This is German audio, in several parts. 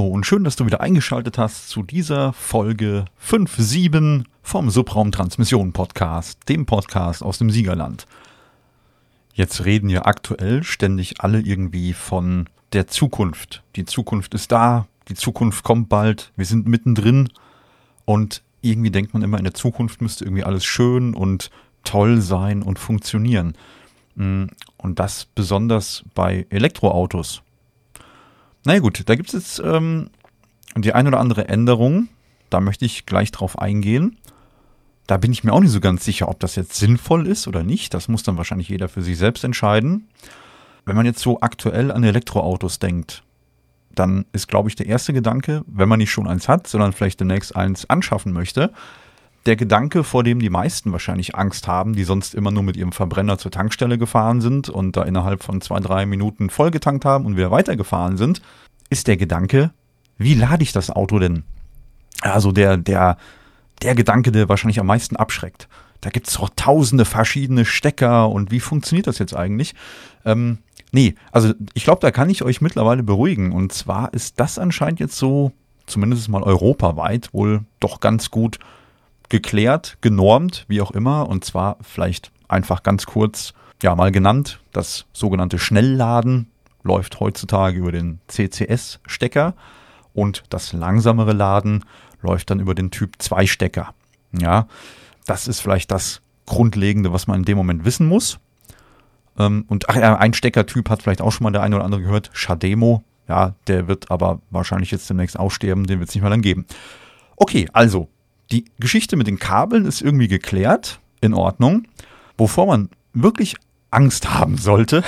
Hallo und schön, dass du wieder eingeschaltet hast zu dieser Folge 5.7 vom Subraumtransmission Podcast, dem Podcast aus dem Siegerland. Jetzt reden ja aktuell ständig alle irgendwie von der Zukunft. Die Zukunft ist da, die Zukunft kommt bald, wir sind mittendrin und irgendwie denkt man immer, in der Zukunft müsste irgendwie alles schön und toll sein und funktionieren. Mm, und das besonders bei Elektroautos. Naja gut, da gibt es jetzt ähm, die ein oder andere Änderung. Da möchte ich gleich drauf eingehen. Da bin ich mir auch nicht so ganz sicher, ob das jetzt sinnvoll ist oder nicht. Das muss dann wahrscheinlich jeder für sich selbst entscheiden. Wenn man jetzt so aktuell an Elektroautos denkt, dann ist, glaube ich, der erste Gedanke, wenn man nicht schon eins hat, sondern vielleicht demnächst eins anschaffen möchte, der Gedanke, vor dem die meisten wahrscheinlich Angst haben, die sonst immer nur mit ihrem Verbrenner zur Tankstelle gefahren sind und da innerhalb von zwei, drei Minuten vollgetankt haben und wieder weitergefahren sind, ist der Gedanke, wie lade ich das Auto denn? Also der, der, der Gedanke, der wahrscheinlich am meisten abschreckt. Da gibt's doch tausende verschiedene Stecker und wie funktioniert das jetzt eigentlich? Ähm, nee, also ich glaube, da kann ich euch mittlerweile beruhigen. Und zwar ist das anscheinend jetzt so, zumindest mal europaweit, wohl doch ganz gut geklärt, genormt, wie auch immer. Und zwar vielleicht einfach ganz kurz, ja, mal genannt, das sogenannte Schnellladen läuft heutzutage über den CCS-Stecker und das langsamere Laden läuft dann über den Typ 2 Stecker. Ja, das ist vielleicht das Grundlegende, was man in dem Moment wissen muss. Ähm, und ach, ein Steckertyp hat vielleicht auch schon mal der eine oder andere gehört, Shademo. Ja, der wird aber wahrscheinlich jetzt demnächst aussterben, den wird es nicht mehr dann geben. Okay, also die Geschichte mit den Kabeln ist irgendwie geklärt, in Ordnung. Wovor man wirklich Angst haben sollte,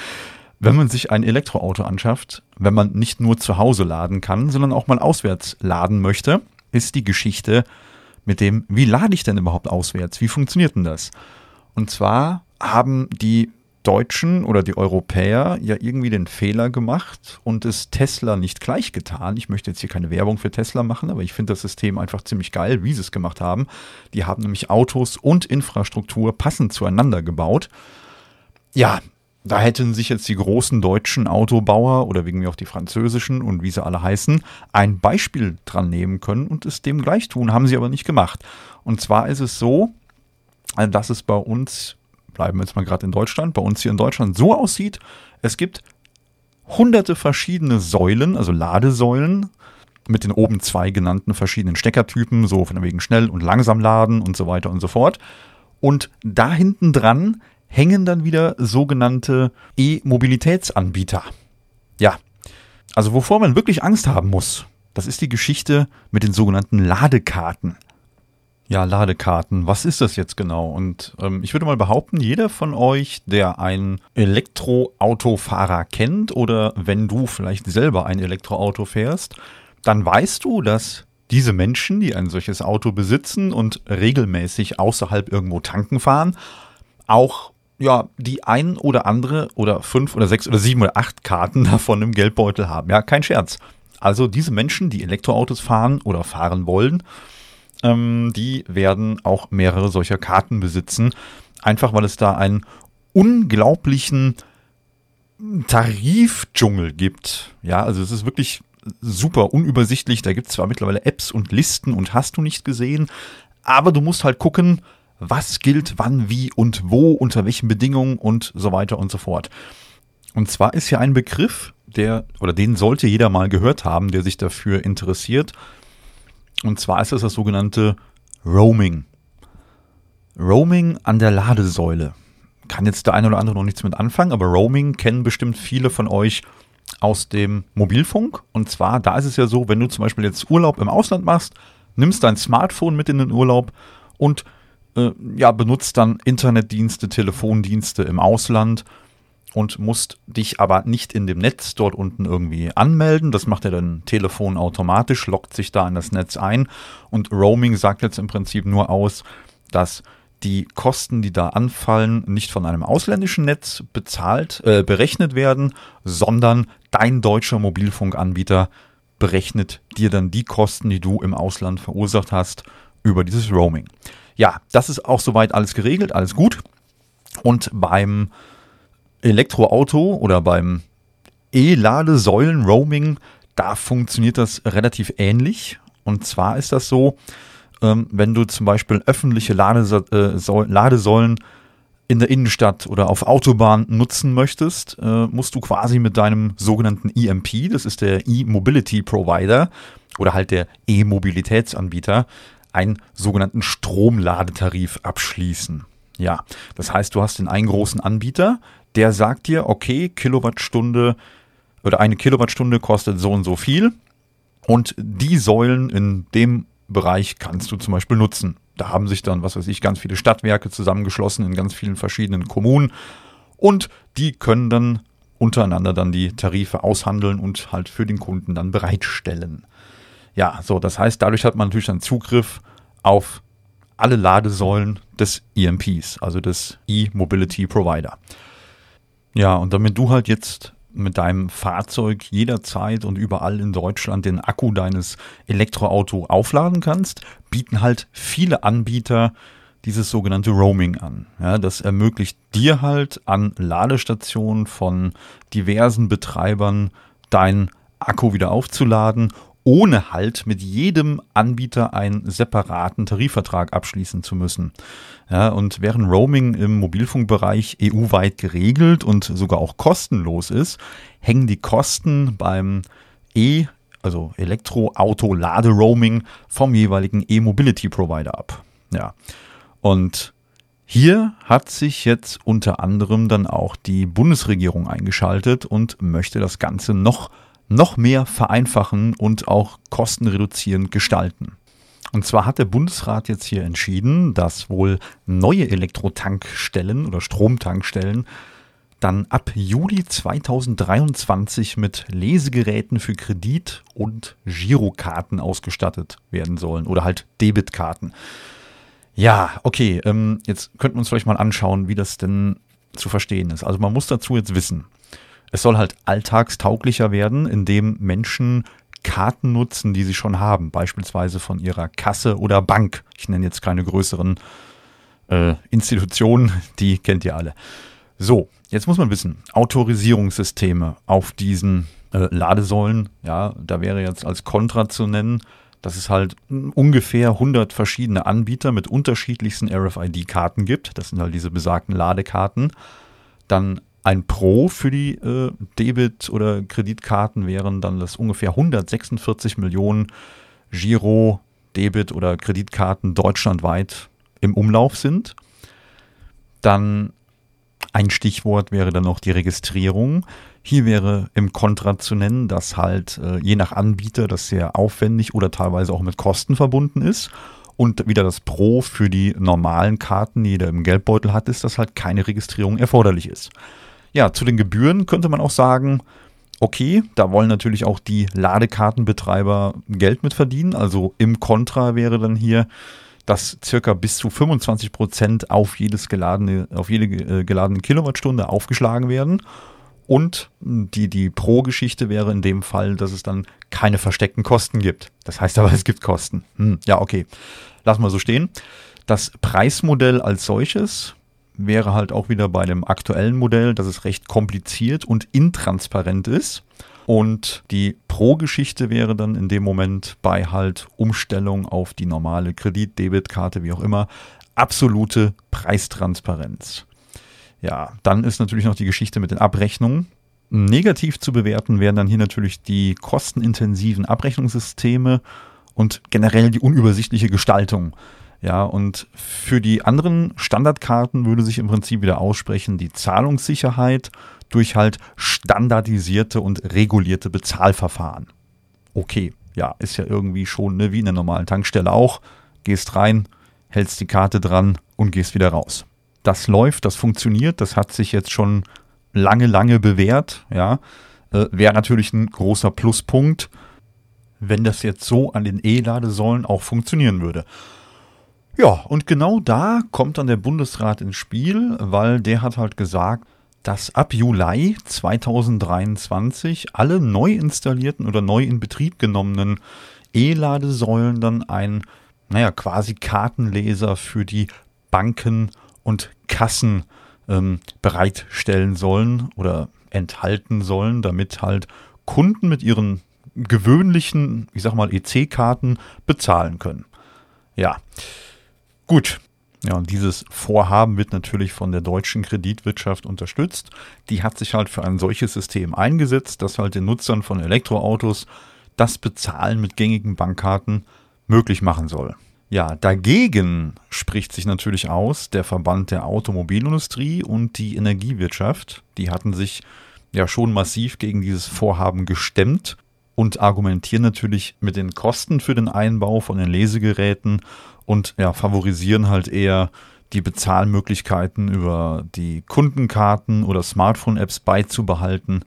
wenn man sich ein Elektroauto anschafft, wenn man nicht nur zu Hause laden kann, sondern auch mal auswärts laden möchte, ist die Geschichte mit dem, wie lade ich denn überhaupt auswärts? Wie funktioniert denn das? Und zwar haben die Deutschen oder die Europäer ja irgendwie den Fehler gemacht und es Tesla nicht gleich getan. Ich möchte jetzt hier keine Werbung für Tesla machen, aber ich finde das System einfach ziemlich geil, wie sie es gemacht haben. Die haben nämlich Autos und Infrastruktur passend zueinander gebaut. Ja, da hätten sich jetzt die großen deutschen Autobauer oder wegen mir auch die französischen und wie sie alle heißen, ein Beispiel dran nehmen können und es dem gleich tun, haben sie aber nicht gemacht. Und zwar ist es so, dass es bei uns bleiben jetzt mal gerade in Deutschland, bei uns hier in Deutschland so aussieht, es gibt hunderte verschiedene Säulen, also Ladesäulen, mit den oben zwei genannten verschiedenen Steckertypen, so von wegen schnell und langsam laden und so weiter und so fort. Und da hinten dran hängen dann wieder sogenannte E-Mobilitätsanbieter. Ja, also wovor man wirklich Angst haben muss, das ist die Geschichte mit den sogenannten Ladekarten. Ja, Ladekarten. Was ist das jetzt genau? Und ähm, ich würde mal behaupten, jeder von euch, der einen Elektroautofahrer kennt oder wenn du vielleicht selber ein Elektroauto fährst, dann weißt du, dass diese Menschen, die ein solches Auto besitzen und regelmäßig außerhalb irgendwo tanken fahren, auch ja, die ein oder andere oder fünf oder sechs oder sieben oder acht Karten davon im Geldbeutel haben. Ja, kein Scherz. Also diese Menschen, die Elektroautos fahren oder fahren wollen, ähm, die werden auch mehrere solcher Karten besitzen. Einfach weil es da einen unglaublichen Tarifdschungel gibt. Ja, also es ist wirklich super unübersichtlich. Da gibt es zwar mittlerweile Apps und Listen und hast du nicht gesehen, aber du musst halt gucken, was gilt wann, wie und wo, unter welchen Bedingungen und so weiter und so fort. Und zwar ist ja ein Begriff, der, oder den sollte jeder mal gehört haben, der sich dafür interessiert. Und zwar ist es das sogenannte Roaming. Roaming an der Ladesäule. Kann jetzt der eine oder andere noch nichts mit anfangen, aber Roaming kennen bestimmt viele von euch aus dem Mobilfunk. Und zwar, da ist es ja so, wenn du zum Beispiel jetzt Urlaub im Ausland machst, nimmst dein Smartphone mit in den Urlaub und äh, ja, benutzt dann Internetdienste, Telefondienste im Ausland und musst dich aber nicht in dem Netz dort unten irgendwie anmelden. Das macht er dann Telefon automatisch, lockt sich da in das Netz ein und Roaming sagt jetzt im Prinzip nur aus, dass die Kosten, die da anfallen, nicht von einem ausländischen Netz bezahlt, äh, berechnet werden, sondern dein deutscher Mobilfunkanbieter berechnet dir dann die Kosten, die du im Ausland verursacht hast, über dieses Roaming. Ja, das ist auch soweit alles geregelt, alles gut. Und beim Elektroauto oder beim E-Ladesäulen-Roaming, da funktioniert das relativ ähnlich. Und zwar ist das so, ähm, wenn du zum Beispiel öffentliche äh, Ladesäulen in der Innenstadt oder auf Autobahn nutzen möchtest, äh, musst du quasi mit deinem sogenannten EMP, das ist der E-Mobility Provider oder halt der E-Mobilitätsanbieter, einen sogenannten Stromladetarif abschließen. Ja, das heißt, du hast den einen großen Anbieter, der sagt dir, okay, Kilowattstunde oder eine Kilowattstunde kostet so und so viel und die Säulen in dem Bereich kannst du zum Beispiel nutzen. Da haben sich dann, was weiß ich, ganz viele Stadtwerke zusammengeschlossen in ganz vielen verschiedenen Kommunen und die können dann untereinander dann die Tarife aushandeln und halt für den Kunden dann bereitstellen. Ja, so, das heißt, dadurch hat man natürlich dann Zugriff auf alle Ladesäulen des EMPs, also des E-Mobility Provider. Ja, und damit du halt jetzt mit deinem Fahrzeug jederzeit und überall in Deutschland den Akku deines Elektroauto aufladen kannst, bieten halt viele Anbieter dieses sogenannte Roaming an. Ja, das ermöglicht dir halt an Ladestationen von diversen Betreibern deinen Akku wieder aufzuladen ohne halt mit jedem Anbieter einen separaten Tarifvertrag abschließen zu müssen. Ja, und während Roaming im Mobilfunkbereich EU-weit geregelt und sogar auch kostenlos ist, hängen die Kosten beim E, also Elektroauto-Lade-Roaming vom jeweiligen E-Mobility-Provider ab. Ja. Und hier hat sich jetzt unter anderem dann auch die Bundesregierung eingeschaltet und möchte das Ganze noch noch mehr vereinfachen und auch kostenreduzierend gestalten. Und zwar hat der Bundesrat jetzt hier entschieden, dass wohl neue Elektrotankstellen oder Stromtankstellen dann ab Juli 2023 mit Lesegeräten für Kredit- und Girokarten ausgestattet werden sollen oder halt Debitkarten. Ja, okay, ähm, jetzt könnten wir uns vielleicht mal anschauen, wie das denn zu verstehen ist. Also man muss dazu jetzt wissen, es soll halt alltagstauglicher werden, indem Menschen Karten nutzen, die sie schon haben, beispielsweise von ihrer Kasse oder Bank. Ich nenne jetzt keine größeren äh, Institutionen, die kennt ihr alle. So, jetzt muss man wissen, Autorisierungssysteme auf diesen äh, Ladesäulen, ja, da wäre jetzt als Kontra zu nennen, dass es halt ungefähr 100 verschiedene Anbieter mit unterschiedlichsten RFID-Karten gibt. Das sind halt diese besagten Ladekarten. Dann ein Pro für die äh, Debit- oder Kreditkarten wären dann das ungefähr 146 Millionen Giro, Debit- oder Kreditkarten deutschlandweit im Umlauf sind. Dann ein Stichwort wäre dann noch die Registrierung. Hier wäre im Kontra zu nennen, dass halt äh, je nach Anbieter das sehr aufwendig oder teilweise auch mit Kosten verbunden ist. Und wieder das Pro für die normalen Karten, die jeder im Geldbeutel hat, ist, dass halt keine Registrierung erforderlich ist. Ja, zu den Gebühren könnte man auch sagen, okay, da wollen natürlich auch die Ladekartenbetreiber Geld mit verdienen. Also im Kontra wäre dann hier, dass circa bis zu 25 Prozent auf jedes geladene, auf jede äh, geladene Kilowattstunde aufgeschlagen werden. Und die, die Pro-Geschichte wäre in dem Fall, dass es dann keine versteckten Kosten gibt. Das heißt aber, es gibt Kosten. Hm, ja, okay. Lassen wir so stehen. Das Preismodell als solches wäre halt auch wieder bei dem aktuellen Modell, dass es recht kompliziert und intransparent ist. Und die Pro-Geschichte wäre dann in dem Moment bei halt Umstellung auf die normale Kredit, Debitkarte, wie auch immer, absolute Preistransparenz. Ja, dann ist natürlich noch die Geschichte mit den Abrechnungen. Negativ zu bewerten wären dann hier natürlich die kostenintensiven Abrechnungssysteme und generell die unübersichtliche Gestaltung. Ja, und für die anderen Standardkarten würde sich im Prinzip wieder aussprechen, die Zahlungssicherheit durch halt standardisierte und regulierte Bezahlverfahren. Okay, ja, ist ja irgendwie schon ne, wie in der normalen Tankstelle auch. Gehst rein, hältst die Karte dran und gehst wieder raus. Das läuft, das funktioniert, das hat sich jetzt schon lange, lange bewährt. Ja, äh, wäre natürlich ein großer Pluspunkt, wenn das jetzt so an den E-Ladesäulen auch funktionieren würde. Ja, und genau da kommt dann der Bundesrat ins Spiel, weil der hat halt gesagt, dass ab Juli 2023 alle neu installierten oder neu in Betrieb genommenen E-Ladesäulen dann ein, naja, quasi Kartenleser für die Banken und Kassen ähm, bereitstellen sollen oder enthalten sollen, damit halt Kunden mit ihren gewöhnlichen, ich sag mal, EC-Karten bezahlen können. Ja, gut. Ja, dieses Vorhaben wird natürlich von der deutschen Kreditwirtschaft unterstützt. Die hat sich halt für ein solches System eingesetzt, das halt den Nutzern von Elektroautos das Bezahlen mit gängigen Bankkarten möglich machen soll. Ja, dagegen spricht sich natürlich aus der Verband der Automobilindustrie und die Energiewirtschaft. Die hatten sich ja schon massiv gegen dieses Vorhaben gestemmt und argumentieren natürlich mit den Kosten für den Einbau von den Lesegeräten und ja, favorisieren halt eher die Bezahlmöglichkeiten über die Kundenkarten oder Smartphone-Apps beizubehalten.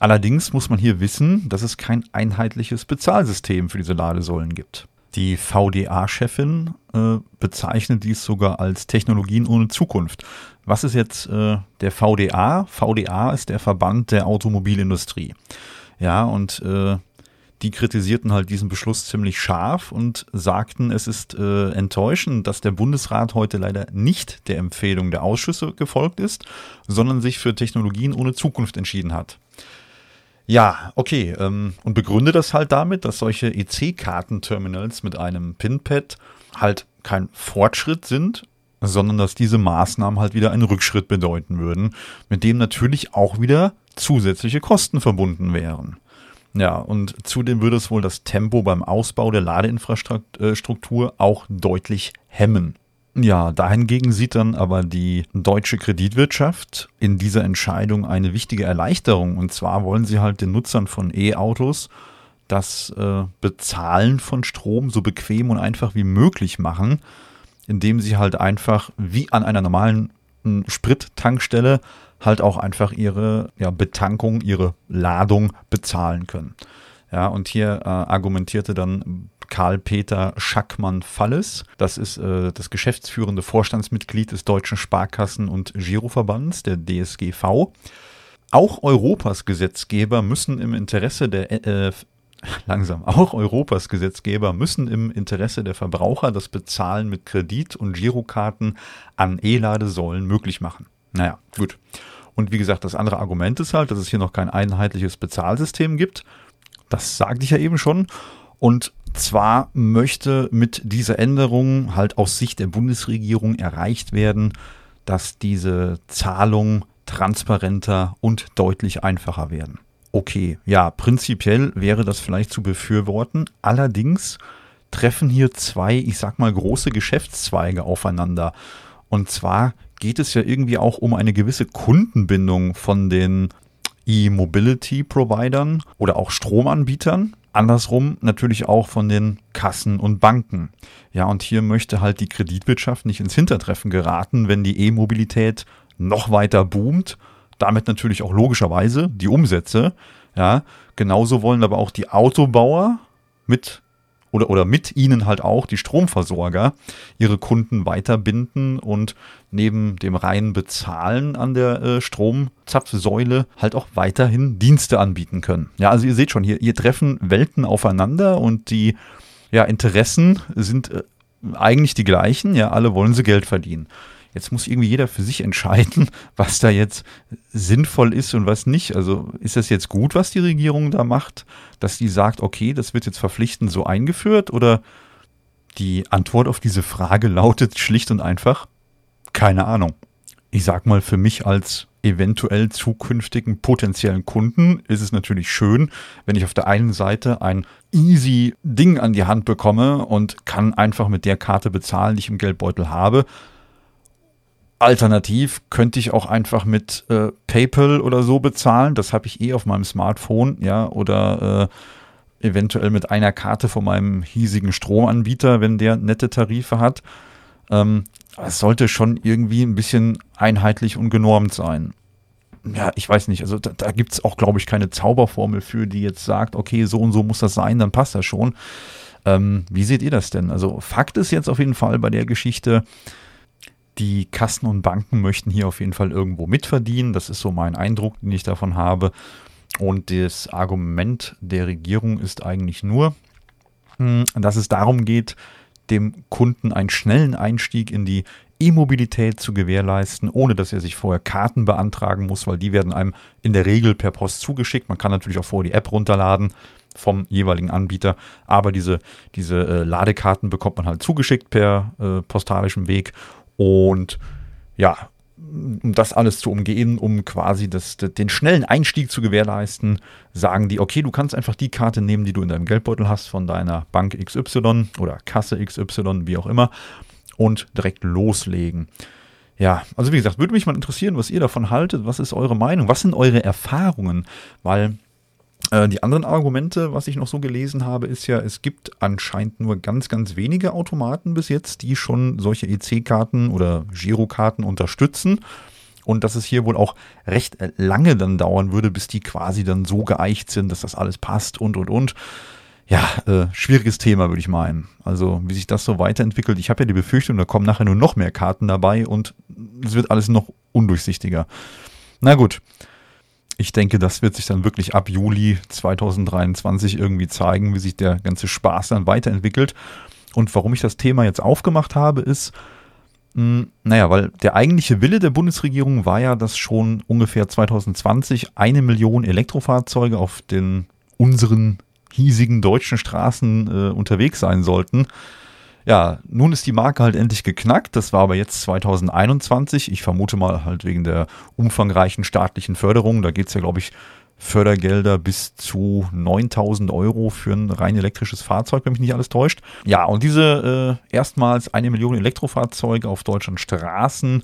Allerdings muss man hier wissen, dass es kein einheitliches Bezahlsystem für diese Ladesäulen gibt. Die VDA-Chefin äh, bezeichnet dies sogar als Technologien ohne Zukunft. Was ist jetzt äh, der VDA? VDA ist der Verband der Automobilindustrie. Ja, und äh, die kritisierten halt diesen Beschluss ziemlich scharf und sagten, es ist äh, enttäuschend, dass der Bundesrat heute leider nicht der Empfehlung der Ausschüsse gefolgt ist, sondern sich für Technologien ohne Zukunft entschieden hat. Ja, okay. Ähm, und begründe das halt damit, dass solche EC-Kartenterminals mit einem Pinpad halt kein Fortschritt sind, sondern dass diese Maßnahmen halt wieder einen Rückschritt bedeuten würden, mit dem natürlich auch wieder zusätzliche Kosten verbunden wären. Ja, und zudem würde es wohl das Tempo beim Ausbau der Ladeinfrastruktur auch deutlich hemmen. Ja, dahingegen sieht dann aber die deutsche Kreditwirtschaft in dieser Entscheidung eine wichtige Erleichterung. Und zwar wollen sie halt den Nutzern von E-Autos das äh, Bezahlen von Strom so bequem und einfach wie möglich machen, indem sie halt einfach wie an einer normalen hm, Sprittankstelle halt auch einfach ihre ja, Betankung, ihre Ladung bezahlen können. Ja, und hier äh, argumentierte dann Karl-Peter Schackmann-Falles. Das ist äh, das geschäftsführende Vorstandsmitglied des Deutschen Sparkassen- und Giroverbands, der DSGV. Auch Europas Gesetzgeber müssen im Interesse der äh, langsam. Auch Europas Gesetzgeber müssen im Interesse der Verbraucher das Bezahlen mit Kredit- und Girokarten an E-Ladesäulen möglich machen. Naja, gut. Und wie gesagt, das andere Argument ist halt, dass es hier noch kein einheitliches Bezahlsystem gibt. Das sagte ich ja eben schon. Und zwar möchte mit dieser Änderung halt aus Sicht der Bundesregierung erreicht werden, dass diese Zahlungen transparenter und deutlich einfacher werden. Okay, ja, prinzipiell wäre das vielleicht zu befürworten. Allerdings treffen hier zwei, ich sag mal, große Geschäftszweige aufeinander. Und zwar geht es ja irgendwie auch um eine gewisse Kundenbindung von den E-Mobility-Providern oder auch Stromanbietern. Andersrum natürlich auch von den Kassen und Banken. Ja, und hier möchte halt die Kreditwirtschaft nicht ins Hintertreffen geraten, wenn die E-Mobilität noch weiter boomt. Damit natürlich auch logischerweise die Umsätze. Ja, genauso wollen aber auch die Autobauer mit oder, oder mit ihnen halt auch die Stromversorger ihre Kunden weiterbinden und neben dem reinen Bezahlen an der äh, Stromzapfsäule halt auch weiterhin Dienste anbieten können. Ja, also ihr seht schon, hier, hier treffen Welten aufeinander und die ja, Interessen sind äh, eigentlich die gleichen. Ja, alle wollen sie Geld verdienen. Jetzt muss irgendwie jeder für sich entscheiden, was da jetzt sinnvoll ist und was nicht. Also ist das jetzt gut, was die Regierung da macht, dass die sagt, okay, das wird jetzt verpflichtend so eingeführt oder die Antwort auf diese Frage lautet schlicht und einfach, keine Ahnung. Ich sag mal, für mich als eventuell zukünftigen potenziellen Kunden ist es natürlich schön, wenn ich auf der einen Seite ein easy Ding an die Hand bekomme und kann einfach mit der Karte bezahlen, die ich im Geldbeutel habe. Alternativ könnte ich auch einfach mit äh, PayPal oder so bezahlen. Das habe ich eh auf meinem Smartphone, ja, oder äh, eventuell mit einer Karte von meinem hiesigen Stromanbieter, wenn der nette Tarife hat. Ähm, es sollte schon irgendwie ein bisschen einheitlich und genormt sein. Ja, ich weiß nicht. Also da, da gibt es auch, glaube ich, keine Zauberformel für, die jetzt sagt, okay, so und so muss das sein, dann passt das schon. Ähm, wie seht ihr das denn? Also Fakt ist jetzt auf jeden Fall bei der Geschichte, Die Kassen und Banken möchten hier auf jeden Fall irgendwo mitverdienen. Das ist so mein Eindruck, den ich davon habe. Und das Argument der Regierung ist eigentlich nur, hm, dass es darum geht, dem Kunden einen schnellen Einstieg in die E-Mobilität zu gewährleisten, ohne dass er sich vorher Karten beantragen muss, weil die werden einem in der Regel per Post zugeschickt. Man kann natürlich auch vorher die App runterladen vom jeweiligen Anbieter, aber diese, diese äh, Ladekarten bekommt man halt zugeschickt per äh, postalischem Weg und ja, um das alles zu umgehen, um quasi das, den schnellen Einstieg zu gewährleisten, sagen die, okay, du kannst einfach die Karte nehmen, die du in deinem Geldbeutel hast von deiner Bank XY oder Kasse XY, wie auch immer, und direkt loslegen. Ja, also wie gesagt, würde mich mal interessieren, was ihr davon haltet. Was ist eure Meinung? Was sind eure Erfahrungen? Weil die anderen Argumente, was ich noch so gelesen habe, ist ja, es gibt anscheinend nur ganz, ganz wenige Automaten bis jetzt, die schon solche EC-Karten oder Girokarten unterstützen. Und dass es hier wohl auch recht äh, lange dann dauern würde, bis die quasi dann so geeicht sind, dass das alles passt und und und. Ja, äh, schwieriges Thema, würde ich meinen. Also, wie sich das so weiterentwickelt. Ich habe ja die Befürchtung, da kommen nachher nur noch mehr Karten dabei und es wird alles noch undurchsichtiger. Na gut ich denke, das wird sich dann wirklich ab Juli 2023 irgendwie zeigen, wie sich der ganze Spaß dann weiterentwickelt. Und warum ich das Thema jetzt aufgemacht habe, ist, hm, naja, weil der eigentliche Wille der Bundesregierung war ja, dass schon ungefähr 2020 eine Million Elektrofahrzeuge auf den unseren hiesigen deutschen Straßen äh, unterwegs sein sollten. Ja, nun ist die Marke halt endlich geknackt. Das war aber jetzt 2021. Ich vermute mal halt wegen der umfangreichen staatlichen Förderung. Da geht's ja, glaube ich, Fördergelder bis zu 9000 Euro für ein rein elektrisches Fahrzeug, wenn mich nicht alles täuscht. Ja, und diese äh, erstmals eine Million Elektrofahrzeuge auf deutschen Straßen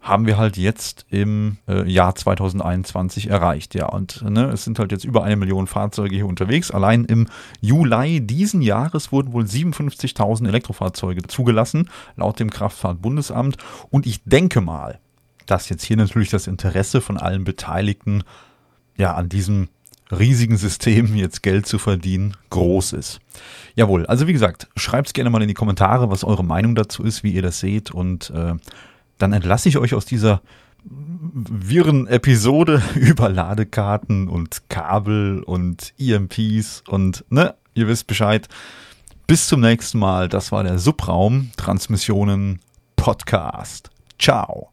haben wir halt jetzt im äh, Jahr 2021 erreicht. Ja, und ne, es sind halt jetzt über eine Million Fahrzeuge hier unterwegs. Allein im Juli diesen Jahres wurden wohl 57.000 Elektrofahrzeuge zugelassen, laut dem Kraftfahrtbundesamt. Und ich denke mal, dass jetzt hier natürlich das Interesse von allen Beteiligten ja an diesem riesigen System jetzt Geld zu verdienen groß ist. Jawohl, also wie gesagt, schreibt gerne mal in die Kommentare, was eure Meinung dazu ist, wie ihr das seht und äh, dann entlasse ich euch aus dieser Viren-Episode über Ladekarten und Kabel und EMPs und ne, ihr wisst Bescheid. Bis zum nächsten Mal. Das war der Subraum Transmissionen Podcast. Ciao.